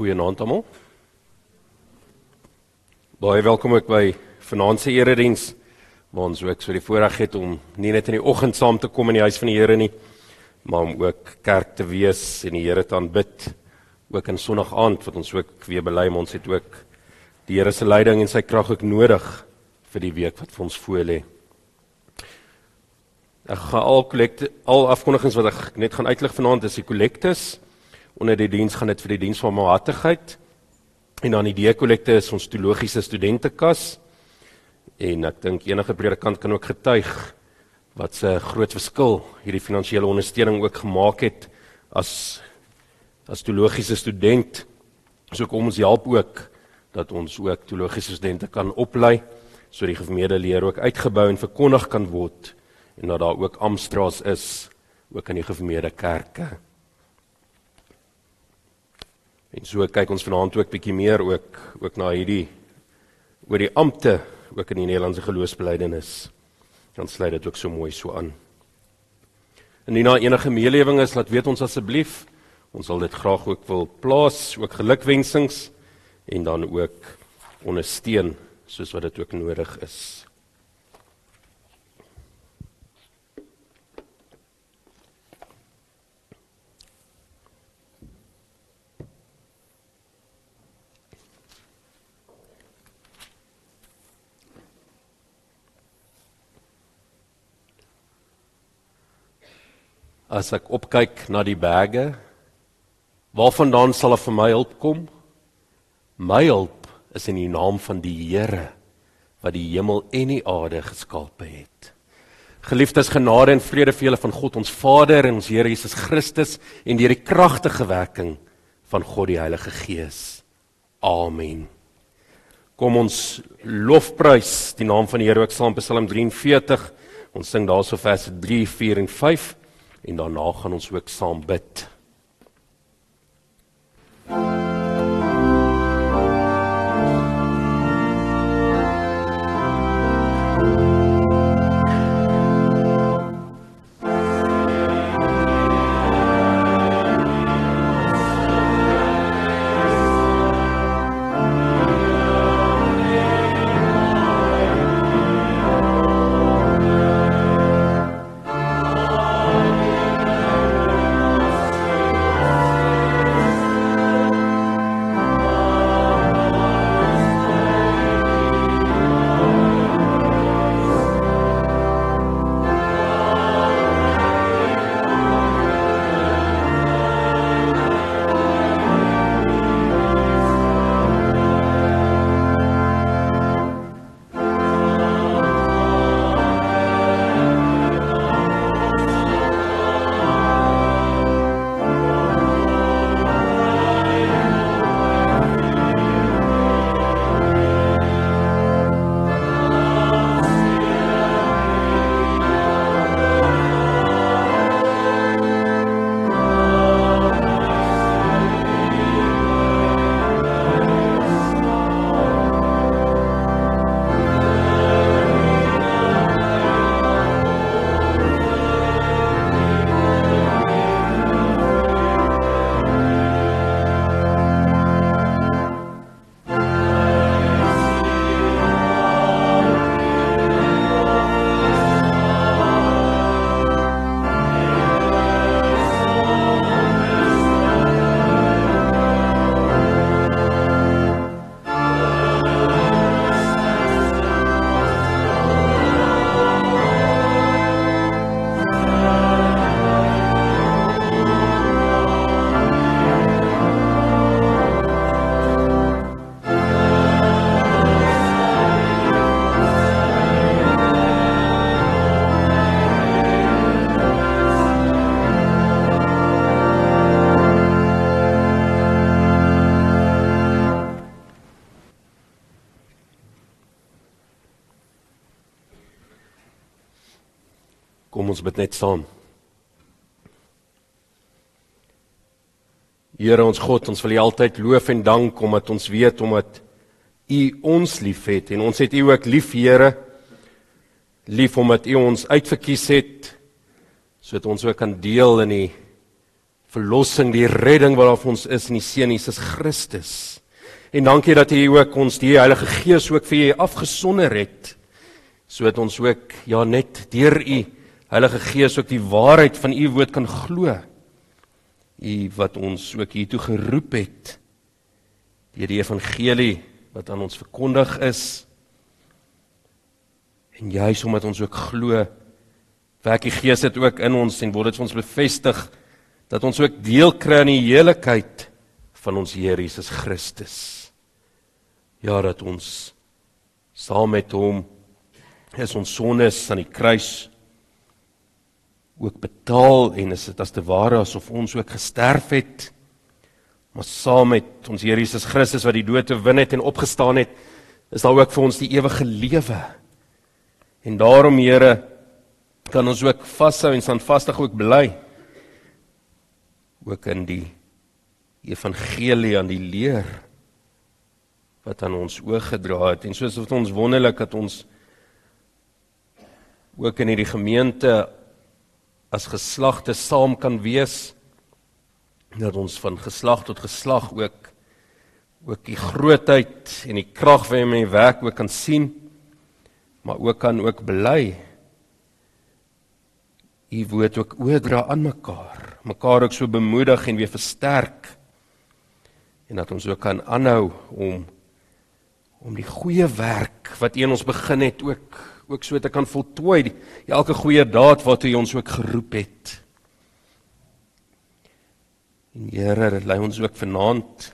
Goeienaand almal. Baie welkom ook by vanaand se erediens waar ons ook so die voorreg het om nie net in die oggend saam te kom in die huis van die Here nie, maar om ook kerk te wees en die Here te aanbid ook in Sondag aand wat ons ook weer bely ons het ook die Here se leiding en sy krag ook nodig vir die week wat vir ons voorlê. Ek gaan al kollekte al afkondigings wat ek net gaan uitlig vanaand is die kollektes onder die diens gaan dit vir die diens van matigheid en dan die deekollekte is ons teologiese studentekas. En ek dink enige predikant kan ook getuig wat 'n groot verskil hierdie finansiële ondersteuning ook gemaak het as as teologiese student. So kom ons help ook dat ons ook teologiese studente kan oplei so die gemeente leer ook uitgebou en verkondig kan word en dat daar ook amstraas is ook in die gemeente kerke. En so kyk ons vanaand ook bietjie meer ook ook na hierdie oor die ampte ook in die Nederlandse geloofsbelijdenis. Dan sluit dit ook so mooi so aan. En nie na enige meelewing is, laat weet ons asseblief. Ons sal dit graag ook wil plaas, ook gelukwensings en dan ook ondersteun soos wat dit ook nodig is. As ek opkyk na die berge, waarvandaan sal vir my hulp kom? My hulp is in die naam van die Here wat die hemel en die aarde geskape het. Geliefdes, genade en vrede vir julle van God ons Vader en ons Here Jesus Christus en deur die kragtige werking van God die Heilige Gees. Amen. Kom ons lofprys die naam van die Here ook saam Psalm 43. Ons sing daarso vers 3, 4 en 5 en daarna gaan ons ook saam bid. ons bid net saam. Here ons God, ons wil U altyd loof en dank omdat ons weet omdat U ons liefhet en ons het U ook lief, Here. Lief omdat U ons uitverkies het sodat ons ook kan deel in die verlossing, die redding wat vir ons is in die Seun Jesus Christus. En dankie dat U ook ons die Heilige Gees ook vir U afgesonder het sodat ons ook ja net deur U Heilige Gees ook die waarheid van U woord kan glo. U wat ons ook hiertoe geroep het die evangelie wat aan ons verkondig is. En juis omdat ons ook glo, werk die Gees dit ook in ons en word dit vir ons bevestig dat ons ook deel kry aan die heiligheid van ons Here Jesus Christus. Ja dat ons saam met hom is ons sondes aan die kruis ook betaal en is dit as te ware asof ons ook gesterf het maar saam met ons Here Jesus Christus wat die dood wen het en opgestaan het is daar ook vir ons die ewige lewe. En daarom Here kan ons ook vashou en standvastig ook bly ook in die evangelie aan die leer wat aan ons oorgedra het. En soos wat ons wonderlik dat ons ook in hierdie gemeente as geslagte saam kan wees dat ons van geslag tot geslag ook ook die grootheid en die krag van my werk ook kan sien maar ook kan ook bely u woord ook oordra aan mekaar, mekaar ook so bemoedig en weer versterk. En dat ons ook kan aanhou om om die goeie werk wat U in ons begin het ook ook so te kan voltooi, die, elke goeie daad wat U ons ook geroep het. En Here, lei ons ook vanaand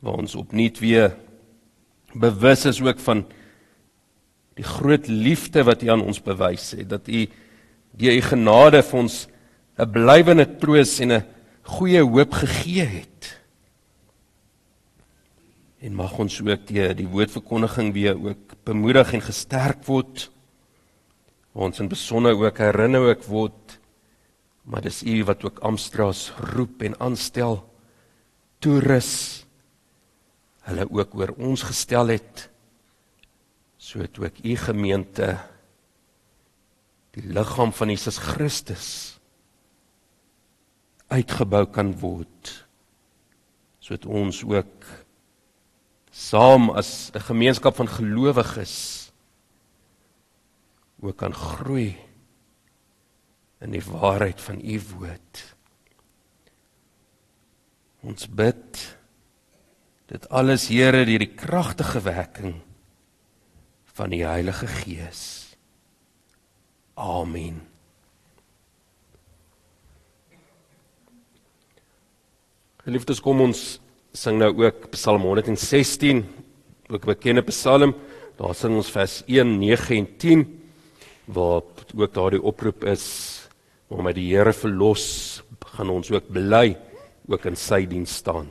waar ons opnuut weer bewus is ook van die groot liefde wat U aan ons bewys het, dat U deur u genade vir ons 'n blywende troos en 'n goeie hoop gegee het. En mag ons ook deur die woordverkondiging weer ook bemoedig en gesterk word. Ons in besonder ook herinner ook word. Maar dis u wat ook Amstra's roep en aanstel. Toerus hulle ook oor ons gestel het. Sodat ook u gemeente die liggaam van Jesus Christus uitgebou kan word. Sodat ons ook saam as 'n gemeenskap van gelowiges ook kan groei in die waarheid van u woord. Ons bid dit alles Here deur die kragtige werking van die Heilige Gees. Amen. Geliefdes, kom ons sing nou ook Psalm 116, ook 'n bekende Psalm. Daar sing ons vers 1, 9 en 10 waar ook daardie oproep is om met die Here verlos gaan ons ook bely ook in sy diens staan.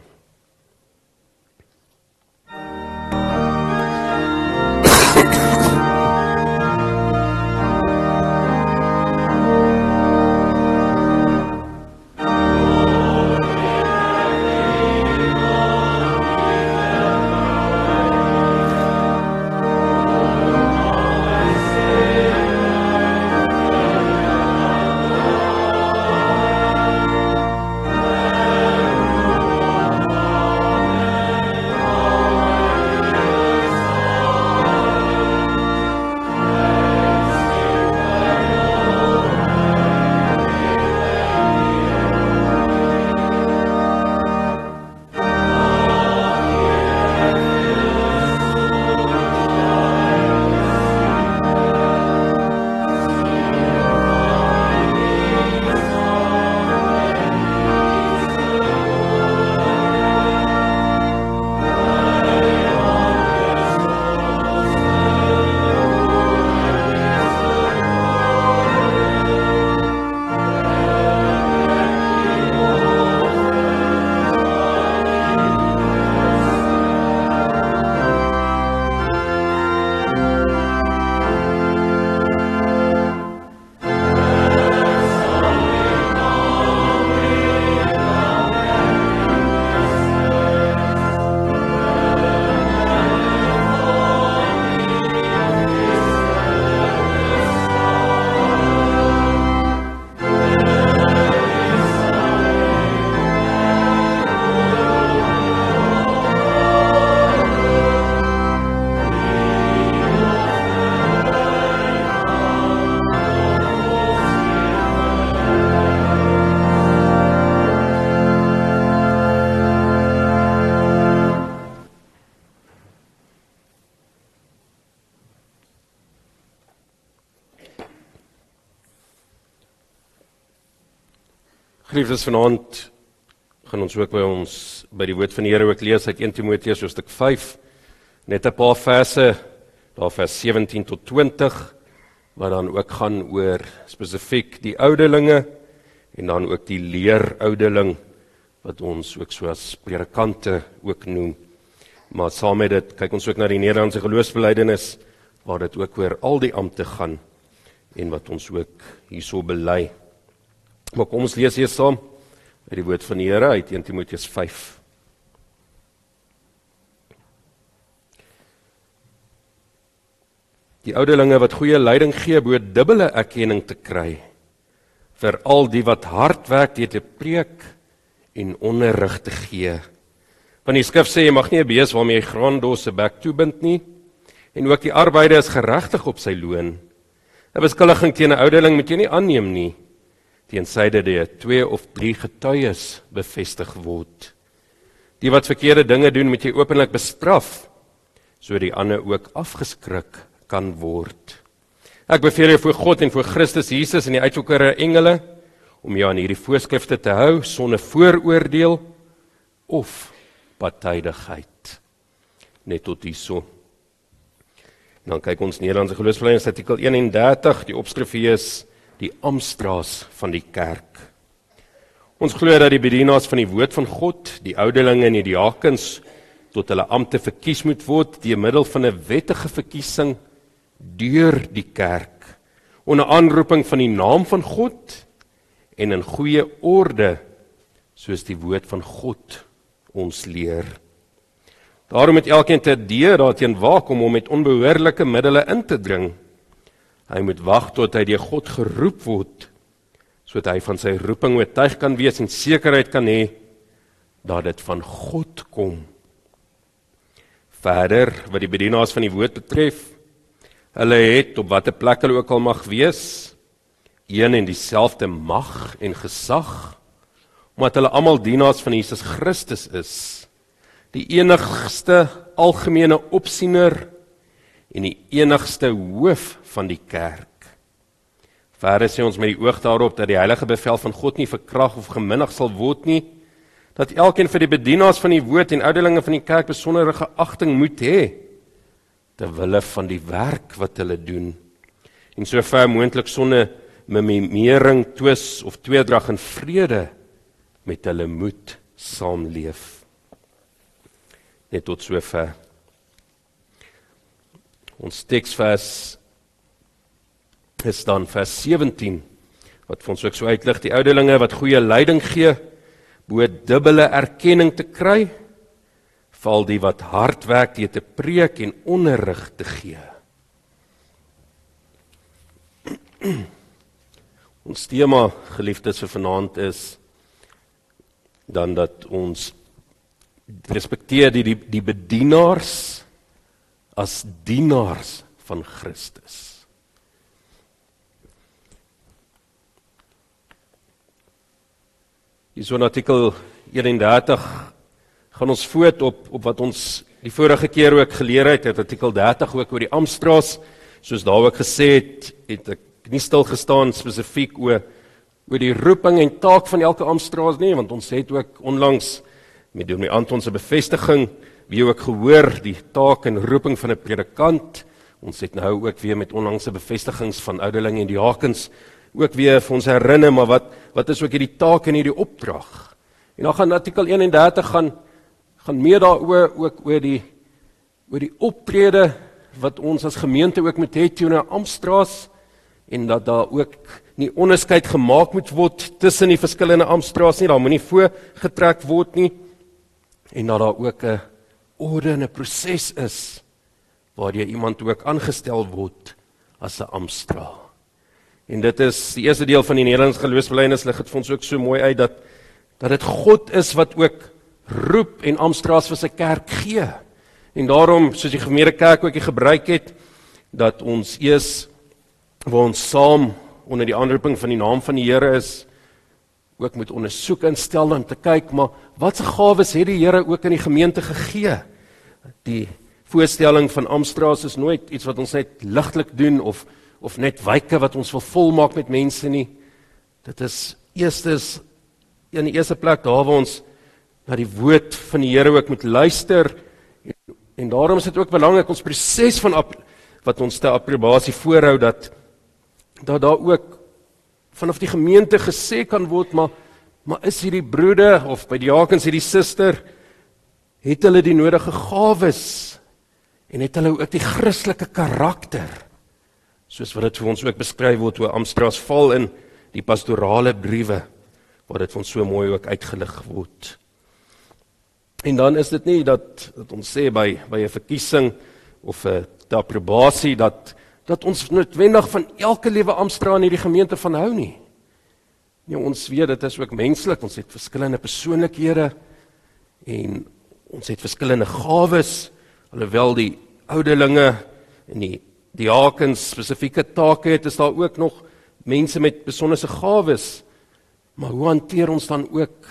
Geliefdes vanaand gaan ons ook by ons by die woord van die Here ook lees uit 1 Timoteus hoofstuk 5. Net 'n paar verse, daar vers 17 tot 20 wat dan ook gaan oor spesifiek die ouderlinge en dan ook die leerouderling wat ons ook so as predikante ook noem. Maar saam met dit kyk ons ook na die Nederlandse geloofsbelijdenis waar dit ook oor al die ampte gaan en wat ons ook hierso bely. Maar kom ons lees hier saam uit die woord van die Here uit 1 Timoteus 5. Die ouderlinge wat goeie leiding gee, behoort dubbele erkenning te kry vir al die wat hard werk deur te preek en onderrig te gee. Want die skrif sê jy mag nie 'n bees waarmee jy graan dos se bek toebind nie en ook die arbeider is geregtig op sy loon. 'n Beskuldiging teen 'n ouderling moet jy nie aanneem nie teensyde die twee of drie getuies bevestig word. Die wat verkeerde dinge doen, moet jy openlik bestraf sodat die ander ook afgeskrik kan word. Ek beveel jou voor God en voor Christus Jesus en die uitverkore engele om jou aan hierdie voorskrifte te hou sonder vooroordeel of partydigheid. Net tot hierso. Dan kyk ons Nederlandse geloofsbelijdenis artikel 31, die opskrif hier is die amptstraas van die kerk. Ons glo dat die bedienaars van die woord van God, die ouderlinge en die diakens tot hulle ampte verkies moet word deur middel van 'n wettige verkiesing deur die kerk onder aanroeping van die naam van God en in goeie orde soos die woord van God ons leer. Daarom moet elkeen te deur daarteen waak om hom met onbehoorlike middele in te dring. Hy moet wag tot hy deur God geroep word sodat hy van sy roeping oortuig kan wees en sekerheid kan hê dat dit van God kom. Verder wat die bedienaars van die woord betref, hulle het op watter plek hulle ook al mag wees, een en dieselfde mag en gesag omdat hulle almal dienaars van Jesus Christus is, die enigste algemene opsiener en die enigste hoof van die kerk. Verder sê ons met die oog daarop dat die heilige bevel van God nie verkrag of geminnig sal word nie, dat elkeen vir die bedienaars van die woord en ouderlinge van die kerk besondere geagting moet hê ter wille van die werk wat hulle doen. En sover moontlik sonder mimering, twis of tweedrag in vrede met hulle moet saamleef. Net tot sover. Ons teksvers is dan vers 17 wat vir ons ook so uitlig die ouderlinge wat goeie leiding gee behoort dubbele erkenning te kry val die wat hard werk deur te preek en onderrig te gee. Ons tema geliefdes vir vanaand is dan dat ons respekteer die die, die bedienaars as dienaars van Christus. Hier so 'n artikel 31 gaan ons voet op op wat ons die vorige keer ook geleer het, het artikel 30 ook oor die Amstraas, soos daar ook gesê het, het ek nie stil gestaan spesifiek oor oor die roeping en taak van elke Amstraas nie, want ons het ook onlangs met doen my Anton se bevestiging wie ook gehoor die taak en roeping van 'n predikant. Ons het nou ook weer met onlangse bevestigings van ouderlinge en diakens ook weer vir ons herinner maar wat wat is ook hierdie taak en hierdie opdrag. En dan gaan artikel 31 gaan gaan meer daaroor ook oor die oor die optrede wat ons as gemeente ook moet hê teenoor Amstraas en dat daar ook nie onderskeid gemaak moet word tussen die verskillende Amstraas nie, daar moenie voorgetrek word nie en dat daar ook 'n orde en 'n proses is waardeur iemand ook aangestel word as 'n amptstraal. En dit is die eerste deel van die Nederlandse geloofsbelijdenis lig dit vir ons ook so mooi uit dat dat dit God is wat ook roep en amptstraals vir sy kerk gee. En daarom soos die gemeente kerk ook gebruik het dat ons eers waar ons saam onder die aanroeping van die naam van die Here is ook moet ondersoek instel om te kyk maar watse gawes het die Here ook in die gemeente gegee? Die voorstelling van Amstraas is nooit iets wat ons net ligtelik doen of of net wyke wat ons wil volmaak met mense nie. Dit is eerstens in die eerste plek daar waar ons na die woord van die Here ook moet luister en, en daarom is dit ook belangrik ons proses van wat ons te approbasie voorhou dat dat daar ook vanaf die gemeente gesê kan word maar maar is hierdie broeder of by die jakens hierdie suster het hulle die nodige gawes en het hulle ook die Christelike karakter soos wat dit vir ons ook beskryf word hoe Amstras val in die pastorale briewe waar dit vir ons so mooi ook uitgelig word. En dan is dit nie dat dat ons sê by by 'n verkiesing of 'n aprobasie dat dat ons noodwendig van elke liewe Amstra in hierdie gemeente van hou nie. Nee, ons weet dit is ook menslik. Ons het verskillende persoonlikhede en ons het verskillende gawes alhoewel die ouderlinge en die diakens spesifieke take het, is daar ook nog mense met besonderse gawes. Maar hoe hanteer ons dan ook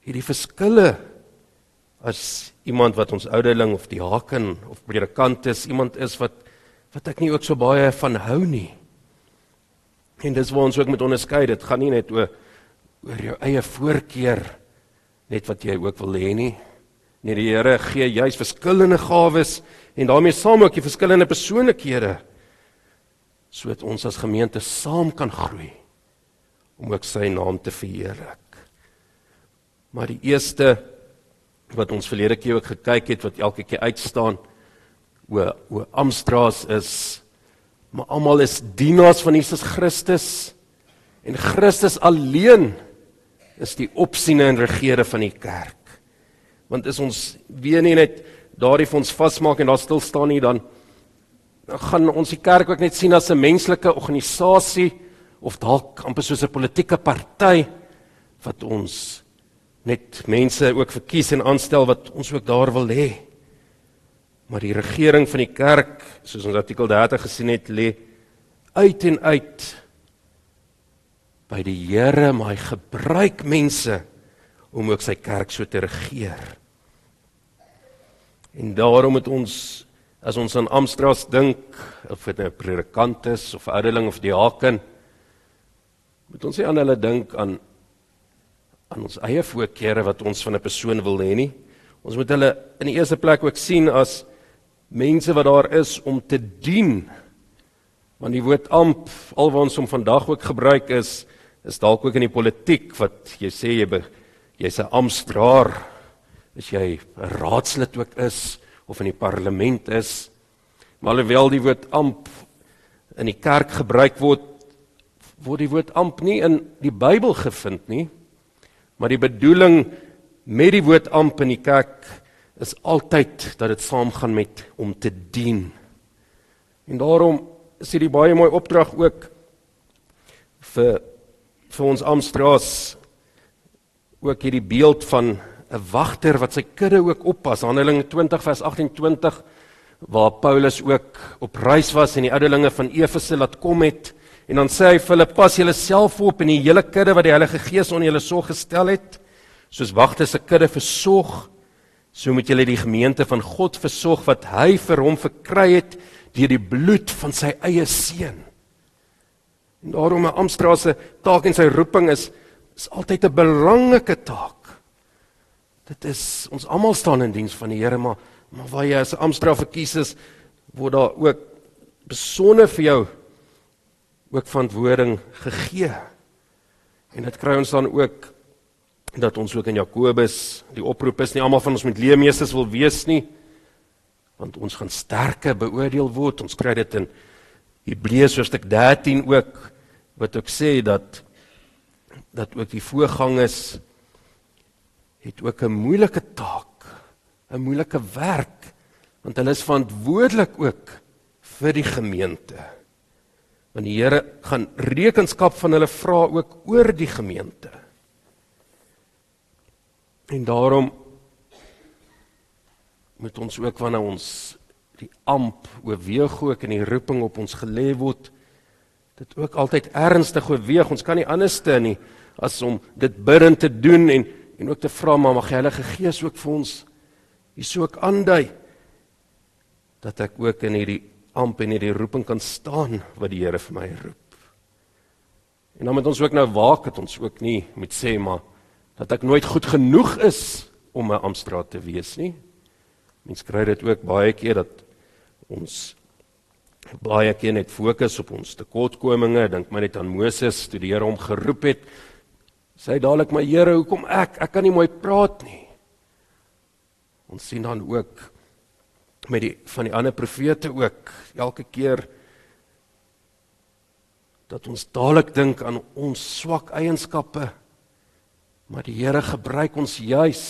hierdie verskille as iemand wat ons ouderling of diaken of predikant is, iemand is wat wat ek nie ook so baie van hou nie. En dis waar ons ook moet onderskei. Dit gaan nie net oor oor jou eie voorkeur net wat jy ook wil hê nie. Nee, die Here gee juis verskillende gawes en daarmee saam ook die verskillende persoonlikhede sodat ons as gemeente saam kan groei om ook sy naam te verheerlik. Maar die eerste wat ons verlede keer ook gekyk het wat elke keer uitstaan o o Amstraas is maar almal is dienaars van Jesus Christus en Christus alleen is die opsiene en regere van die kerk want is ons weer nie net daardie vir ons vasmaak en daar stil staan nie dan dan gaan ons die kerk ook net sien as 'n menslike organisasie of dalk amper soos 'n politieke party wat ons net mense ook verkies en aanstel wat ons ook daar wil hê. Maar die regering van die kerk, soos ons artikel 30 gesien het, lê uit en uit by die Here, maar hy gebruik mense om ook sy kerk so te regeer. En daarom moet ons as ons aan Amstras dink, of dit 'n nou predikant is of ouderling of diaken, moet ons nie aan hulle dink aan aan ons eie voorkeure wat ons van 'n persoon wil hê nie. Ons moet hulle in die eerste plek ook sien as mense wat daar is om te dien. Want die woord amp alwaar ons hom vandag ook gebruik is, is dalk ook in die politiek wat jy sê jy jy's 'n amptdraer as jy 'n raadslid ook is of in die parlement is. Maar alhoewel die woord amp in die kerk gebruik word, word die woord amp nie in die Bybel gevind nie. Maar die bedoeling met die woord amp in die kerk is altyd dat dit saamgaan met om te dien. En daarom is dit baie mooi opdrag ook vir vir ons amptstraas ook hierdie beeld van 'n wagter wat sy kudde ook oppas. Handelinge 20 vers 28 waar Paulus ook op reis was en die ouderlinge van Efese laat kom het en dan sê hy vir hulle pas julle self op in die hele kudde wat die Heilige Gees onder julle sorg gestel het. Soos wagters se kudde versorg, so moet julle die gemeente van God versorg wat hy vir hom verkry het deur die bloed van sy eie seun. En daarom 'n Amstrase taak en sy roeping is is altyd 'n belangrike taak. Dit is ons almal staan in diens van die Here, maar maar waar jy as 'n amptstraf verkies is, word daar ook besonder vir jou ook verantwoording gegee. En dit kry ons dan ook dat ons ook in Jakobus die oproep is nie almal van ons met leermeesters wil wees nie want ons gaan sterker beoordeel word. Ons kry dit in Hebreërs hoofstuk 13 ook wat ook sê dat dat ook die voorgangers het ook 'n moeilike taak, 'n moeilike werk, want hulle is verantwoordelik ook vir die gemeente. Want die Here gaan rekenskap van hulle vra ook oor die gemeente. En daarom moet ons ook wanneer ons die amp oorweeg ook in die roeping op ons gelê word, dit ook altyd ernstig oorweeg. Ons kan nie anderste nie as om dit bidend te doen en en ook te vra maar mag die Heilige Gees ook vir ons hierso ook aandui dat ek ook in hierdie amp en hierdie roeping kan staan wat die Here vir my roep. En dan moet ons ook nou waak dat ons ook nie moet sê maar dat ek nooit goed genoeg is om 'n Amstra te wees nie. Mense kry dit ook baie keer dat ons baie keer net fokus op ons tekortkominge, dink maar net aan Moses toe die Here hom geroep het. Sê dadelik my Here, hoekom ek? Ek kan nie mooi praat nie. Ons sien dan ook met die van die ander profete ook elke keer dat ons dadelik dink aan ons swak eienskappe. Maar die Here gebruik ons juis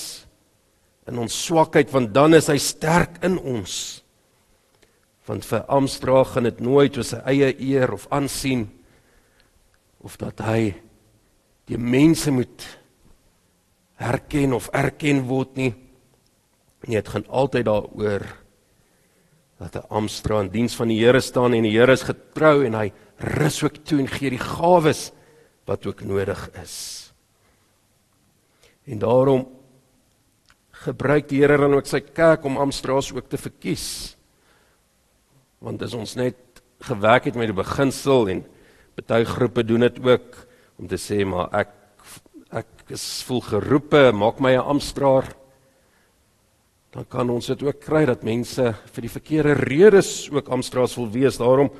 in ons swakheid want dan is hy sterk in ons. Want vir Amstra gaan dit nooit oor sy eie eer of aansien of dat hy die mense moet herken of erken word nie. Nee, dit gaan altyd daaroor dat 'n Amstra in diens van die Here staan en die Here is getrou en hy rus ook toe en gee die gawes wat ook nodig is. En daarom gebruik die Here dan ook sy kerk om Amstra's ook te verkies. Want as ons net gewerk het met die beginsel en baie groepe doen dit ook om te sê maar ek ek is vol geroepe, maak my 'n Amstraer dan kan ons dit ook kry dat mense vir die verkeerde redes ook Amstra's wil wees. Daarom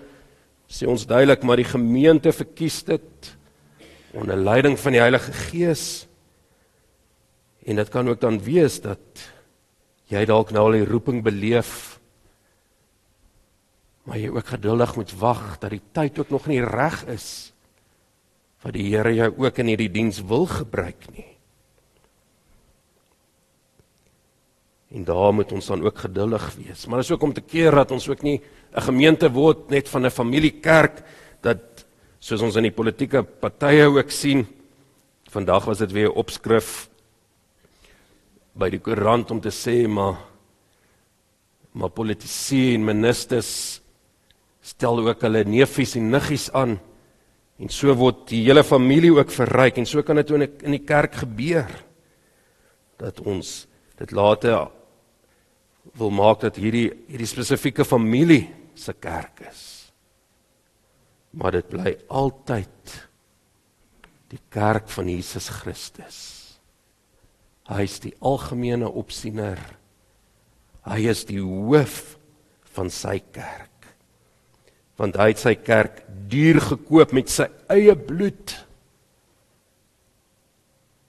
sê ons duidelik maar die gemeente verkies dit onder leiding van die Heilige Gees. En dit kan ook dan wees dat jy dalk nou al die roeping beleef maar jy ook geduldig moet wag dat die tyd ook nog nie reg is wat die Here jou ook in hierdie diens wil gebruik nie. En daar moet ons dan ook geduldig wees. Maar dis ook om te keer dat ons ook nie 'n gemeente word net van 'n familiekerk dat soos ons in die politieke partye ook sien. Vandag was dit weer 'n opskrif by die koerant om te sê maar maar politici en ministers stel ook hulle neefies en niggies aan en so word die hele familie ook verryk en so kan dit in die kerk gebeur dat ons dit later wil maak dat hierdie hierdie spesifieke familie se kerk is. Maar dit bly altyd die kerk van Jesus Christus. Hy is die algemene opsiener. Hy is die hoof van sy kerk. Want hy het sy kerk duur gekoop met sy eie bloed.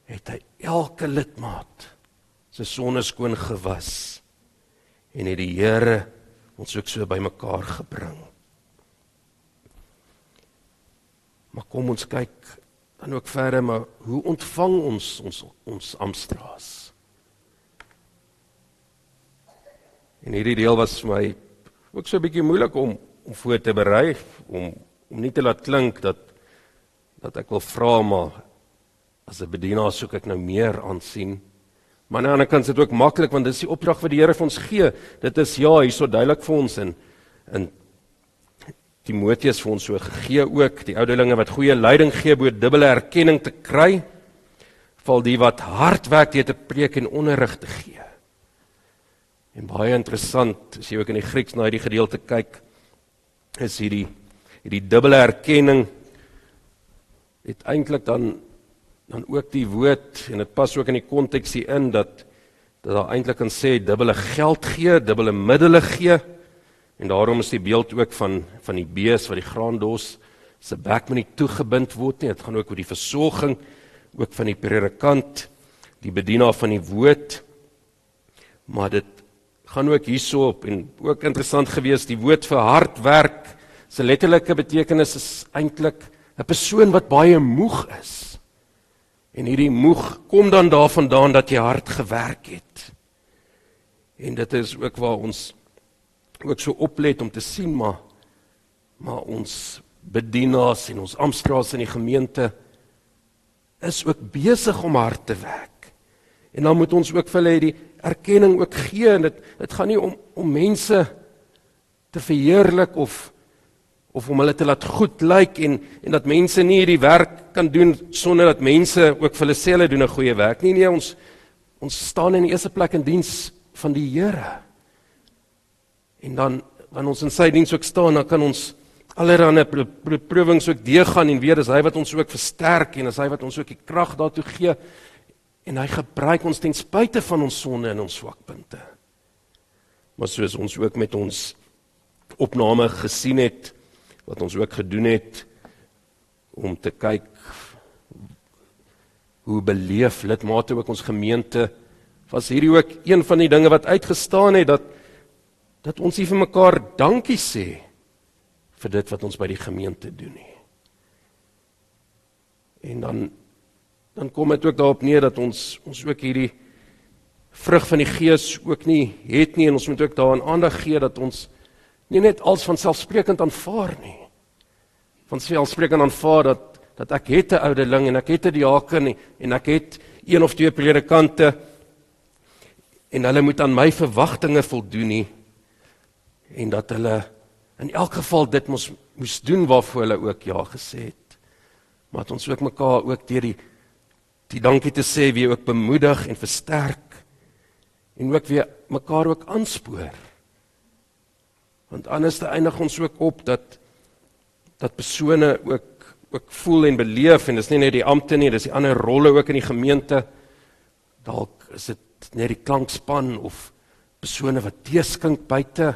Het hy elke lidmaat se sonne skoon gewas en het die Here ons ook so bymekaar gebring. Maar kom ons kyk dan ook verder maar hoe ontvang ons ons ons Amstraas? En hierdie deel was vir my ook so 'n bietjie moeilik om om voor te berei om om nie te laat klink dat dat ek wil vra maar as 'n bedienaar soek ek nou meer aansien Maar aan die ander kant is dit ook maklik want dis die opdrag wat die Here vir ons gee. Dit is ja, hierso duidelik vir ons in in Timoteus vir ons so gegee ook die ouderlinge wat goeie leiding gee bo dubbele erkenning te kry. Val die wat hard werk deur te preek en onderrig te gee. En baie interessant as jy ook in die Grieks na hierdie gedeelte kyk is hierdie hierdie dubbele erkenning het eintlik dan dan ook die woord en dit pas ook in die konteks hier in dat dat daar eintlik kan sê dubbele geld gee, dubbele middele gee. En daarom is die beeld ook van van die bees wat die graandos se bek moet nie toegebind word nie. Dit gaan ook oor die versorging ook van die predikant, die bedienaar van die woord. Maar dit gaan ook hierso op en ook interessant gewees die woord vir hard werk se letterlike betekenis is eintlik 'n persoon wat baie moeg is. En hierdie moeg kom dan daarvandaan dat jy hard gewerk het. En dit is ook waar ons ook so oplet om te sien maar maar ons bedienaars en ons amptstraas in die gemeente is ook besig om hard te werk. En dan moet ons ook vir hulle die erkenning ook gee en dit dit gaan nie om om mense te verheerlik of of om hulle te laat goed lyk en en dat mense nie hierdie werk kan doen sonder dat mense ook vir hulle sê hulle doen 'n goeie werk nie. Nee ons ons staan in die eerste plek in diens van die Here. En dan wanneer ons in sy diens ook staan dan kan ons allerlei beproewings ook deurgaan en weer is hy wat ons ook versterk en is hy wat ons ook die krag daartoe gee en hy gebruik ons ten spyte van ons sonde en ons swakpunte. Maar soos ons ook met ons opname gesien het wat ons ook gedoen het om te kyk hoe beleef lidmate ook ons gemeente was hierdie ook een van die dinge wat uitgestaan het dat dat ons nie vir mekaar dankie sê vir dit wat ons by die gemeente doen nie. En dan dan kom dit ook daarop neer dat ons ons ook hierdie vrug van die gees ook nie het nie en ons moet ook daaraan aandag gee dat ons nie net als van selfsprekend aanvaar nie. Van selfsprekend aanvaar dat dat ek het 'n ouderling en ek het 'n diaken en, en ek het een of twee predikante en hulle moet aan my verwagtinge voldoen nie en dat hulle in elk geval dit moes moes doen waarvoor hulle ook ja gesê het. Maar dat ons ook mekaar ook deur die die dankie te sê weer ook bemoedig en versterk en ook weer mekaar ook aanspoor. Want anders te eindig ons ook op dat dat persone ook ook voel en beleef en dis nie net die ampte nie, dis die ander rolle ook in die gemeente. Dalk is dit net die klankspan of persone wat teeskink buite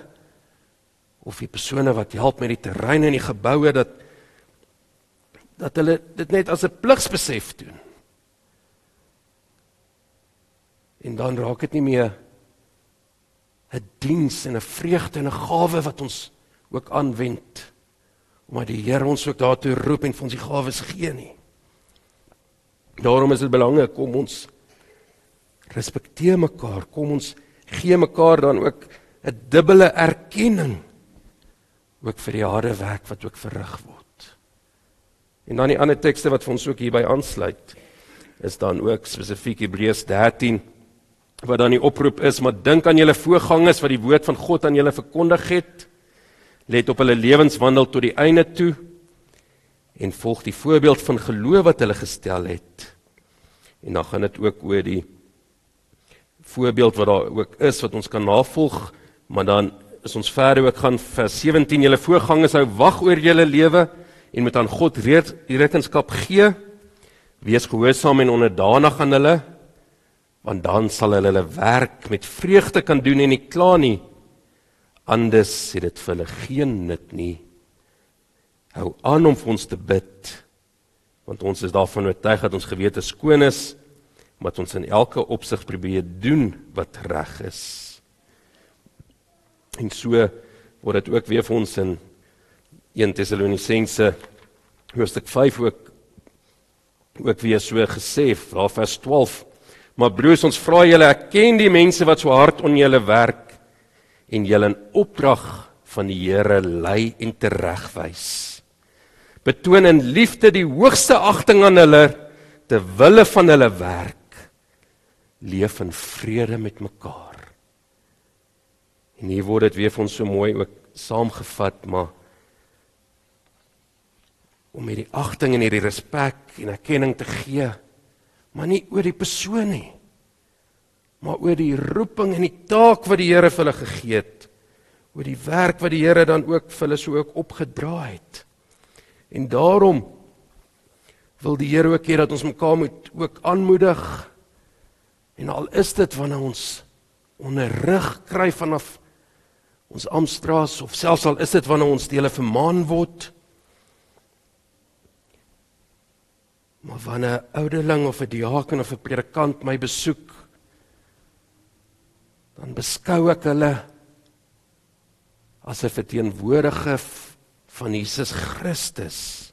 of die persone wat help met die terrein en die geboue dat dat hulle dit net as 'n pligsbesef doen. En dan raak dit nie meer 'n diens en 'n vreugde en 'n gawe wat ons ook aanwend omdat die Here ons ook daartoe roep en vir ons die gawes gee nie. Daarom is dit belangrik kom ons respekteer mekaar, kom ons gee mekaar dan ook 'n dubbele erkenning ook vir die harde werk wat ook verrig word. En dan die ander tekste wat vir ons ook hierby aansluit is dan ook spesifiek Hebreërs 13 wat dan die oproep is, maar dink aan julle voorgangers wat die woord van God aan julle verkondig het. Let op hulle lewenswandel tot die einde toe en volg die voorbeeld van geloof wat hulle gestel het. En dan gaan dit ook oor die voorbeeld wat daar ook is wat ons kan navolg, maar dan is ons verder ook gaan vers 17 julle voorgangers hou wag oor julle lewe en moet aan God rekenskap gee. Wees gehoorsaam en onderdanig aan hulle want dan sal hulle hulle werk met vreugde kan doen en nie kla nie. Anders het dit vir hulle geen nut nie. Hou aan om vir ons te bid want ons is daarvan oortuig dat ons gewete skoon is omdat ons in elke opsig probeer doen wat reg is. En so word dit ook weer vir ons in 1 Tessalonisense hoofstuk 5 ook ook weer so gesê, vers 12 Maar broers, ons vra julle erken die mense wat so hard aan julle werk en julle in opdrag van die Here lei en teregwys. Betoon in liefde die hoogste agting aan hulle ter wille van hulle werk. Leef in vrede met mekaar. En hier word dit weer vir ons so mooi ook saamgevat, maar om met die agting en hierdie respek en erkenning te gee maar nie oor die persoon nie maar oor die roeping en die taak wat die Here vir hulle gegee het oor die werk wat die Here dan ook vir hulle so ook opgedra het. En daarom wil die Here ook hê dat ons mekaar moet ook aanmoedig. En al is dit wanneer ons onderrig kry vanaf ons Amstraas of selfs al is dit wanneer ons dele vermaan word Maar wanneer 'n ouderling of 'n diaken of 'n predikant my besoek, dan beskou ek hulle as 'n verteenwoordiger van Jesus Christus.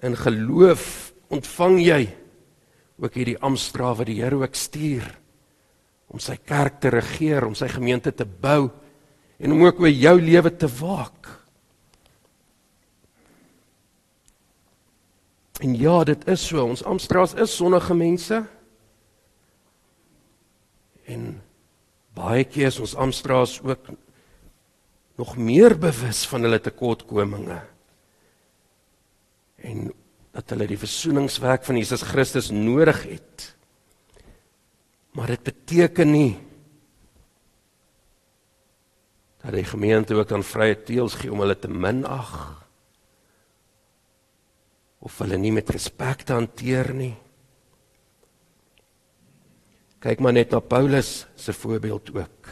In geloof ontvang jy ook hierdie amptstrawe wat die Here ook stuur om sy kerk te regeer, om sy gemeente te bou en om ook oor jou lewe te waak. En ja, dit is so. Ons Amstraas is sonnige mense. En baie keer is ons Amstraas ook nog meer bewus van hulle tekortkominge. En dat hulle die versoeningswerk van Jesus Christus nodig het. Maar dit beteken nie dat die gemeente ook aan vrye teels gee om hulle te minag of hulle nie met respek hanteer nie. Kyk maar net na Paulus se voorbeeld ook.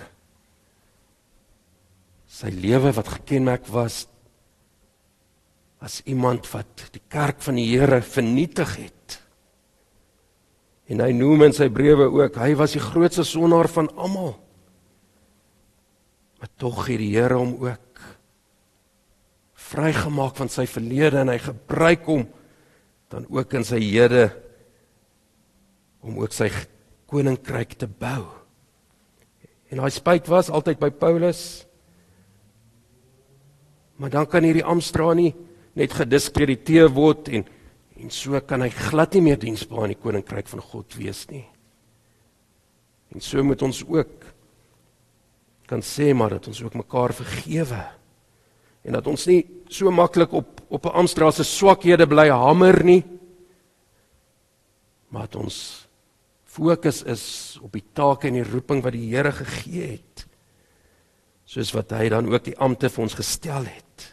Sy lewe wat gekenmerk was as iemand wat die kerk van die Here vernietig het. En hy noem in sy brewe ook, hy was die grootste sondaar van almal. Maar tog het die Here hom ook vrygemaak van sy verlede en hy gebruik hom dan ook in sy hede om ook sy koninkryk te bou. En daai spyt was altyd by Paulus. Maar dan kan hierdie Amstra nie net gediskrediteer word en en so kan hy glad nie meer diensbaar in die koninkryk van God wees nie. En so moet ons ook kan sê maar dat ons ook mekaar vergewe en dat ons nie so maklik op op 'n Amstra se swakhede bly hamer nie maar dat ons fokus is op die take en die roeping wat die Here gegee het. Soos wat hy dan ook die ampte vir ons gestel het.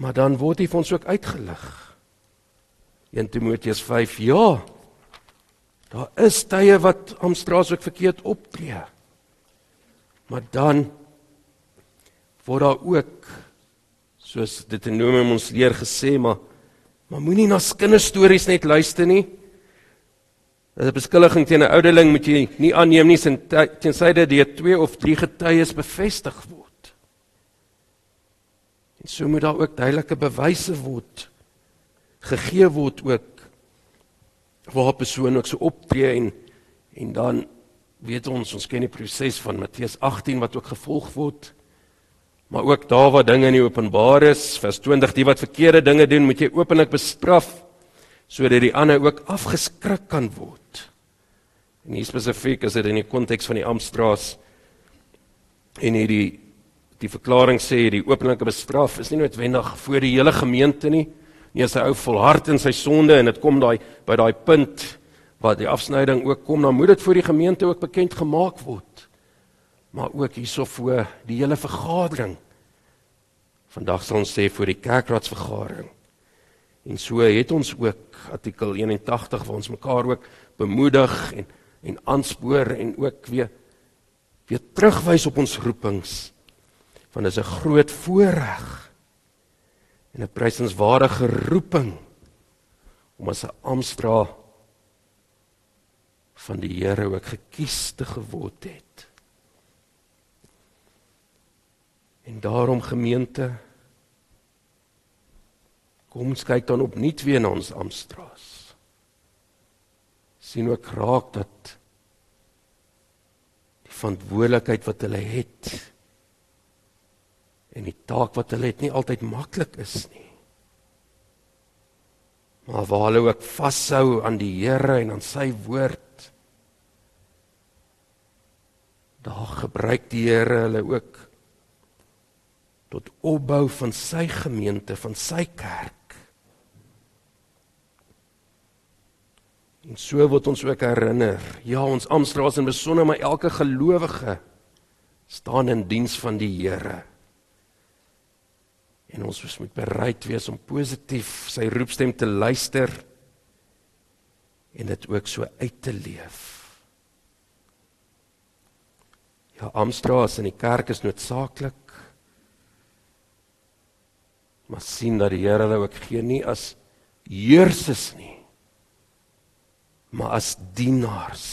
Maar dan word hy vir ons ook uitgelig. 1 Timoteus 5: Ja. Daar is tye wat Amstraas ook verkeerd optree. Maar dan word daar ook soos dit in Nomem ons leer gesê, maar maar moenie na kinderstories net luister nie. 'n beskuldiging teen 'n ouderling moet jy nie aanneem nie tensy dit deur twee of drie getuies bevestig word. En so moet daar ook duidelike bewyse word gegee word ook waar 'n persoon ook so optree en en dan weet ons ons ken die proses van Matteus 18 wat ook gevolg word. Maar ook daar waar dinge nie openbaar is, vers 20, die wat verkeerde dinge doen, moet jy openlik bestraf sodat die ander ook afgeskrik kan word. En hier spesifiek is dit in die konteks van die Amstraas en hierdie die verklaring sê die openlike bestraf is nie noodwendig voor die hele gemeente nie. Nie as hy ou volhard in sy sonde en dit kom daai by daai punt waar die afsnyding ook kom, dan moet dit voor die gemeente ook bekend gemaak word. Maar ook hierso voor die hele vergadering. Vandag sal ons sê voor die kerkraadsvergadering. En so het ons ook artikel 81 waar ons mekaar ook bemoedig en en aanspoor en ook weer weer terugwys op ons roepings. Want dit is 'n groot voorreg en 'n prysenswaardige roeping om as 'n Amstra van die Here ook gekies te geword het. En daarom gemeente Kom ons kyk dan opnuut weer na ons Amstraas. sien ook raak dat die verantwoordelikheid wat hulle het en die taak wat hulle het nie altyd maklik is nie. Maar waar hulle ook vashou aan die Here en aan sy woord. Daar gebruik die Here hulle ook tot opbou van sy gemeente, van sy kerk. En so word ons ook herinner. Ja, ons Amstraas en besonder maar elke gelowige staan in diens van die Here. En ons moet bereid wees om positief sy roepstem te luister en dit ook so uit te leef. Ja, Amstraas en die kerk is noodsaaklik. Maar sien dat die Here hulle ook gee nie as heersers nie maar as dienaars.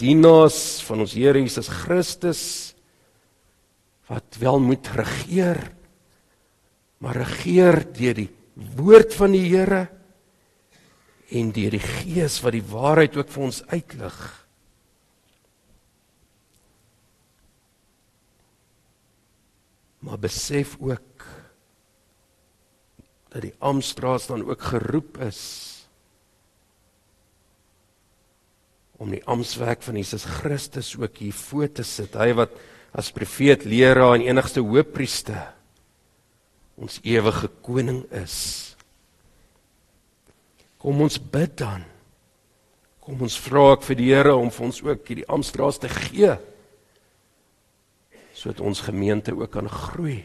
Dienaars van ons Here Jesus Christus wat wel moet regeer, maar regeer deur die woord van die Here en deur die Gees wat die waarheid ook vir ons uitlig. Maar besef ook dat die Amstraat dan ook geroep is om die amptswerk van Jesus Christus ook hier voor te sit. Hy wat as profeet, leraar en enigste hoofpriester ons ewige koning is. Kom ons bid dan. Kom ons vra ek vir die Here om vir ons ook hierdie amptstraat te gee sodat ons gemeente ook kan groei.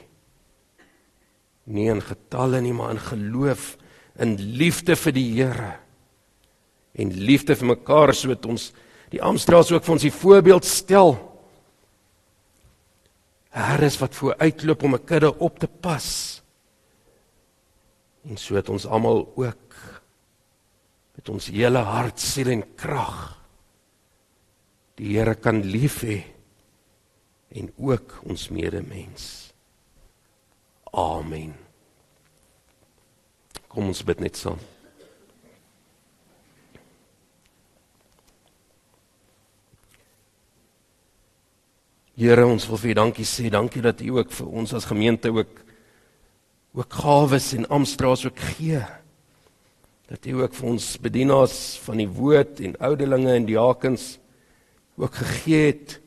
Nie in getalle nie, maar in geloof, in liefde vir die Here en liefde vir mekaar sodat ons die Amstrals ook vir ons die voorbeeld stel. Herres wat voor uitloop om 'n kudde op te pas. En sodat ons almal ook met ons hele hart, siel en krag die Here kan lief hê en ook ons medemens. Amen. Kom ons bid net saam. Here, ons wil vir U dankie sê. Dankie dat U ook vir ons as gemeente ook ook gawes en amptstraas ook gee. Dat U ook vir ons bedienaars van die woord en ouderlinge en diakens ook gegee het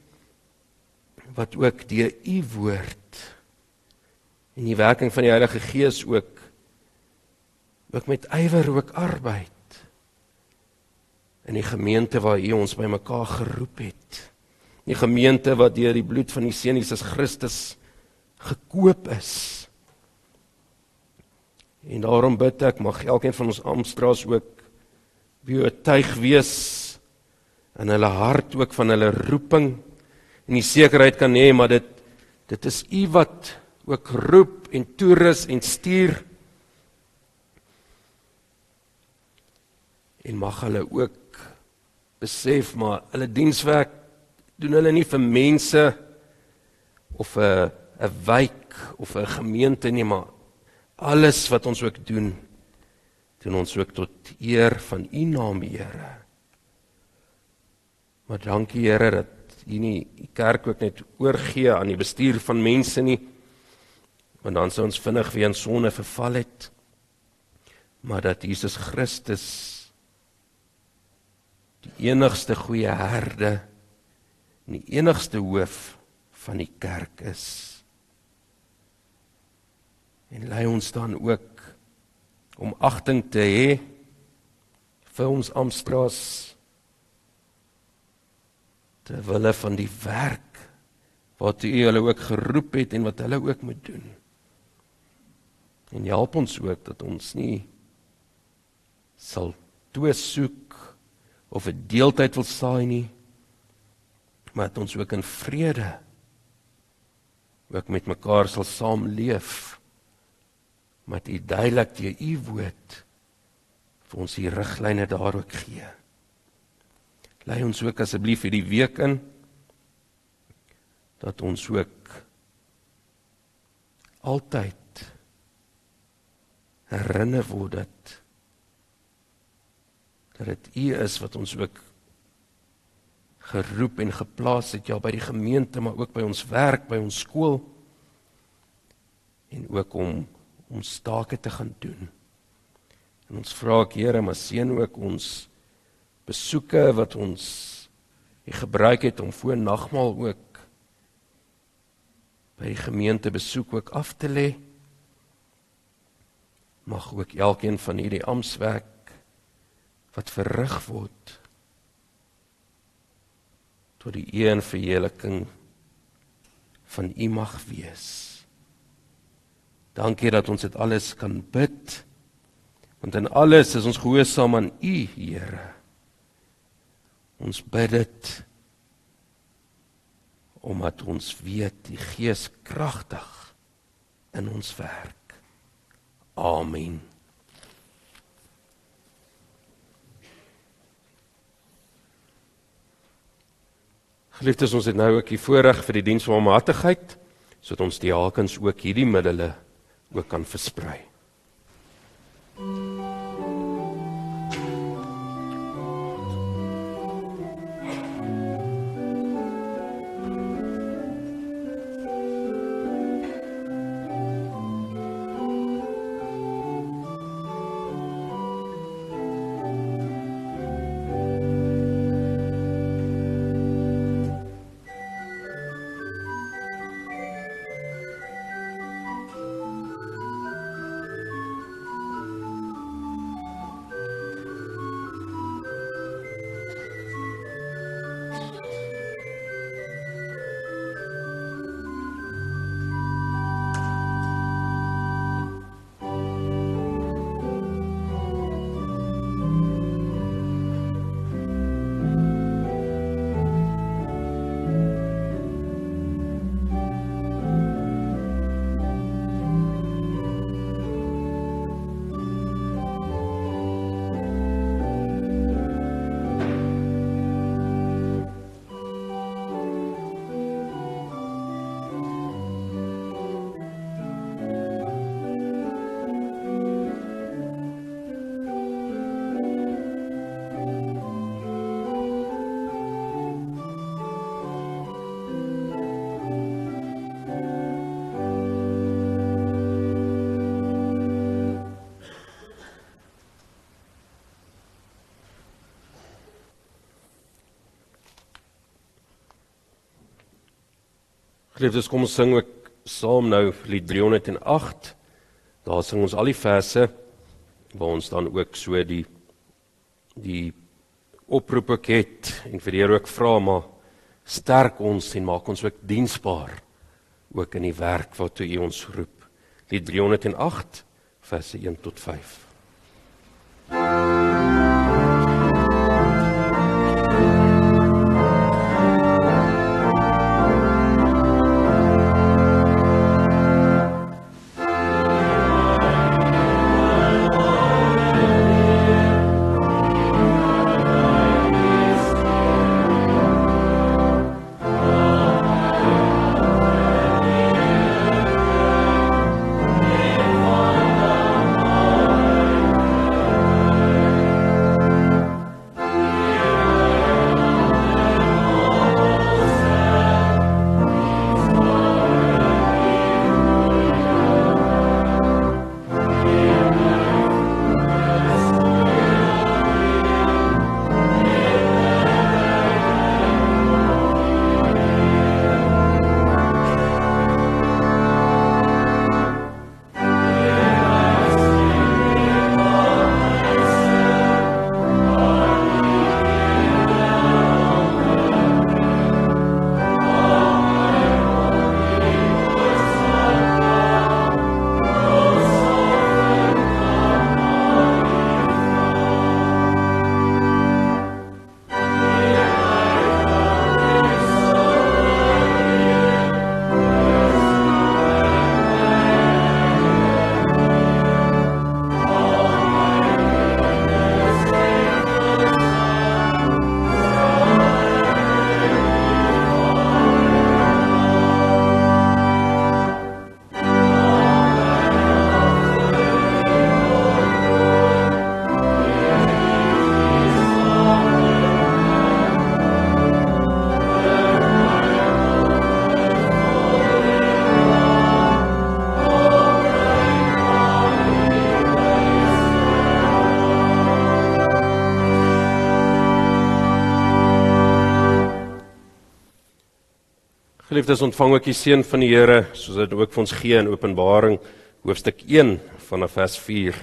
wat ook deur U woord en die werking van die Heilige Gees ook ook met ywer ook arbeid in die gemeente waar U ons bymekaar geroep het die gemeente wat deur die bloed van die Seun Jesus Christus gekoop is. En daarom bid ek mag elkeen van ons Amstraas ook wie tuig wees in hulle hart ook van hulle roeping en die sekerheid kan hê maar dit dit is u wat ook roep en toerus en stuur en mag hulle ook besef maar hulle dienswerk doen hulle nie vir mense of 'n 'n wijk of 'n gemeente nie, maar alles wat ons ook doen, doen ons ook tot eer van U naam, Here. Maar dankie Here dat U nie U kerk ook net oorgee aan die bestuur van mense nie. Want dan sou ons vinnig weer in sonde verval het. Maar dat Jesus Christus die enigste goeie herde en die enigste hoof van die kerk is. En lei ons dan ook om agting te hê vir ons Amstraas te wille van die werk wat U hulle ook geroep het en wat hulle ook moet doen. En help ons ook dat ons nie sal toe soek of 'n deeltyd wil saai nie maar dat ons ook in vrede ook met mekaar sal saamleef met u duidelik deur u woord vir ons die riglyne daar ook gee. Lei ons ook asseblief hierdie week in dat ons ook altyd herinner word dat dat dit u is wat ons ook geroep en geplaas het ja by die gemeente maar ook by ons werk, by ons skool en ook om om stake te gaan doen. En ons vra ek Here, maar seën ook ons besoeke wat ons gebruik het om voor nagmaal ook by die gemeente besoek ook af te lê. Mag ook elkeen van hierdie amptwerk wat verrig word tot die een verheerliking van U mag wees. Dankie dat ons dit alles kan bid. Want in alles is ons gehoorsaam aan U, Here. Ons bid dit omdat ons weet die Gees kragtig in ons werk. Amen. Geliefdes, ons het nou ook die voorreg vir die diens van almatigheid sodat ons die hakens ook hierdie middele ook kan versprei. Mm. Geliefdes, kom ons sing ook saam nou lied 308. Daar sing ons al die verse waar ons dan ook so die die oproep ook het en vir die Here ook vra maar sterk ons en maak ons ook diensbaar ook in die werk wat U ons roep. Lied 308 verse 1 tot 5. Geliefdes, ontvang ook die seën van die Here, soos dit ook vir ons gee in Openbaring hoofstuk 1 vanaf vers 4.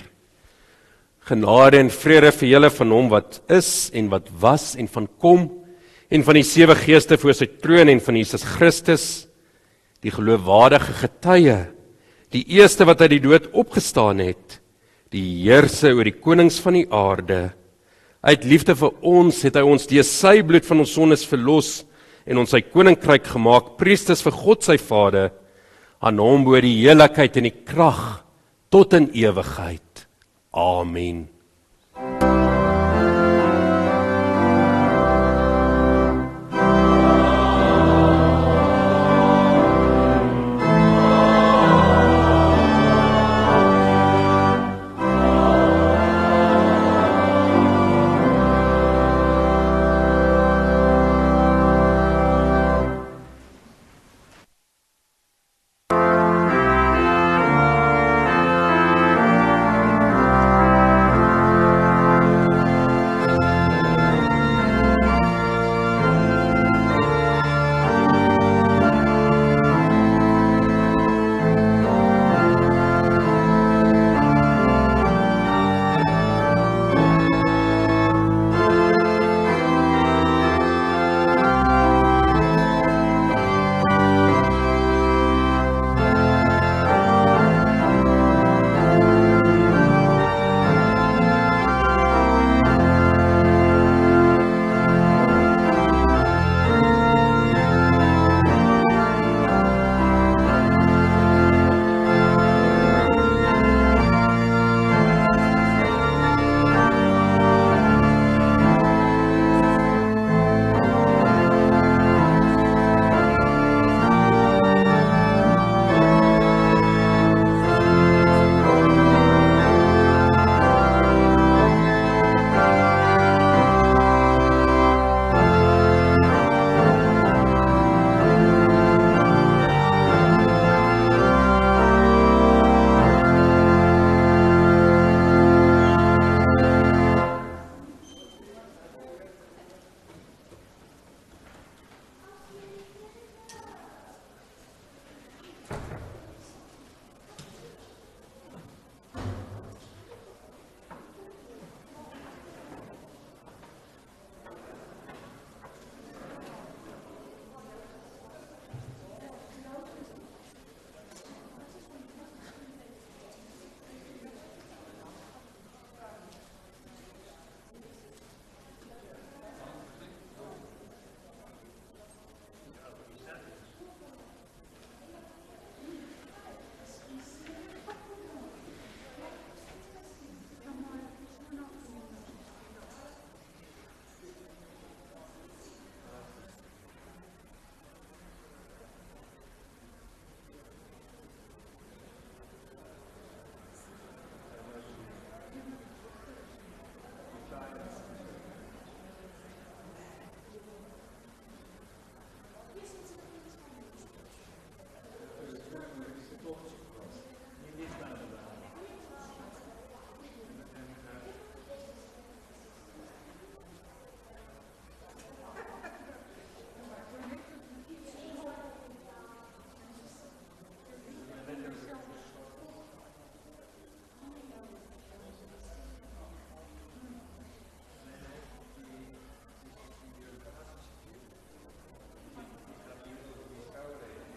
Genade en vrede vir julle van hom wat is en wat was en van kom en van die sewe geeste voor sy troon en van Jesus Christus, die geloofwaardige getuie, die eerste wat uit die dood opgestaan het, die heerser oor die konings van die aarde. Uit liefde vir ons het hy ons deur sy bloed van ons sondes verlos en ons sy koninkryk gemaak, priesters vir God sy Vader. Aan hom behoort die heerlikheid en die krag tot in ewigheid. Amen.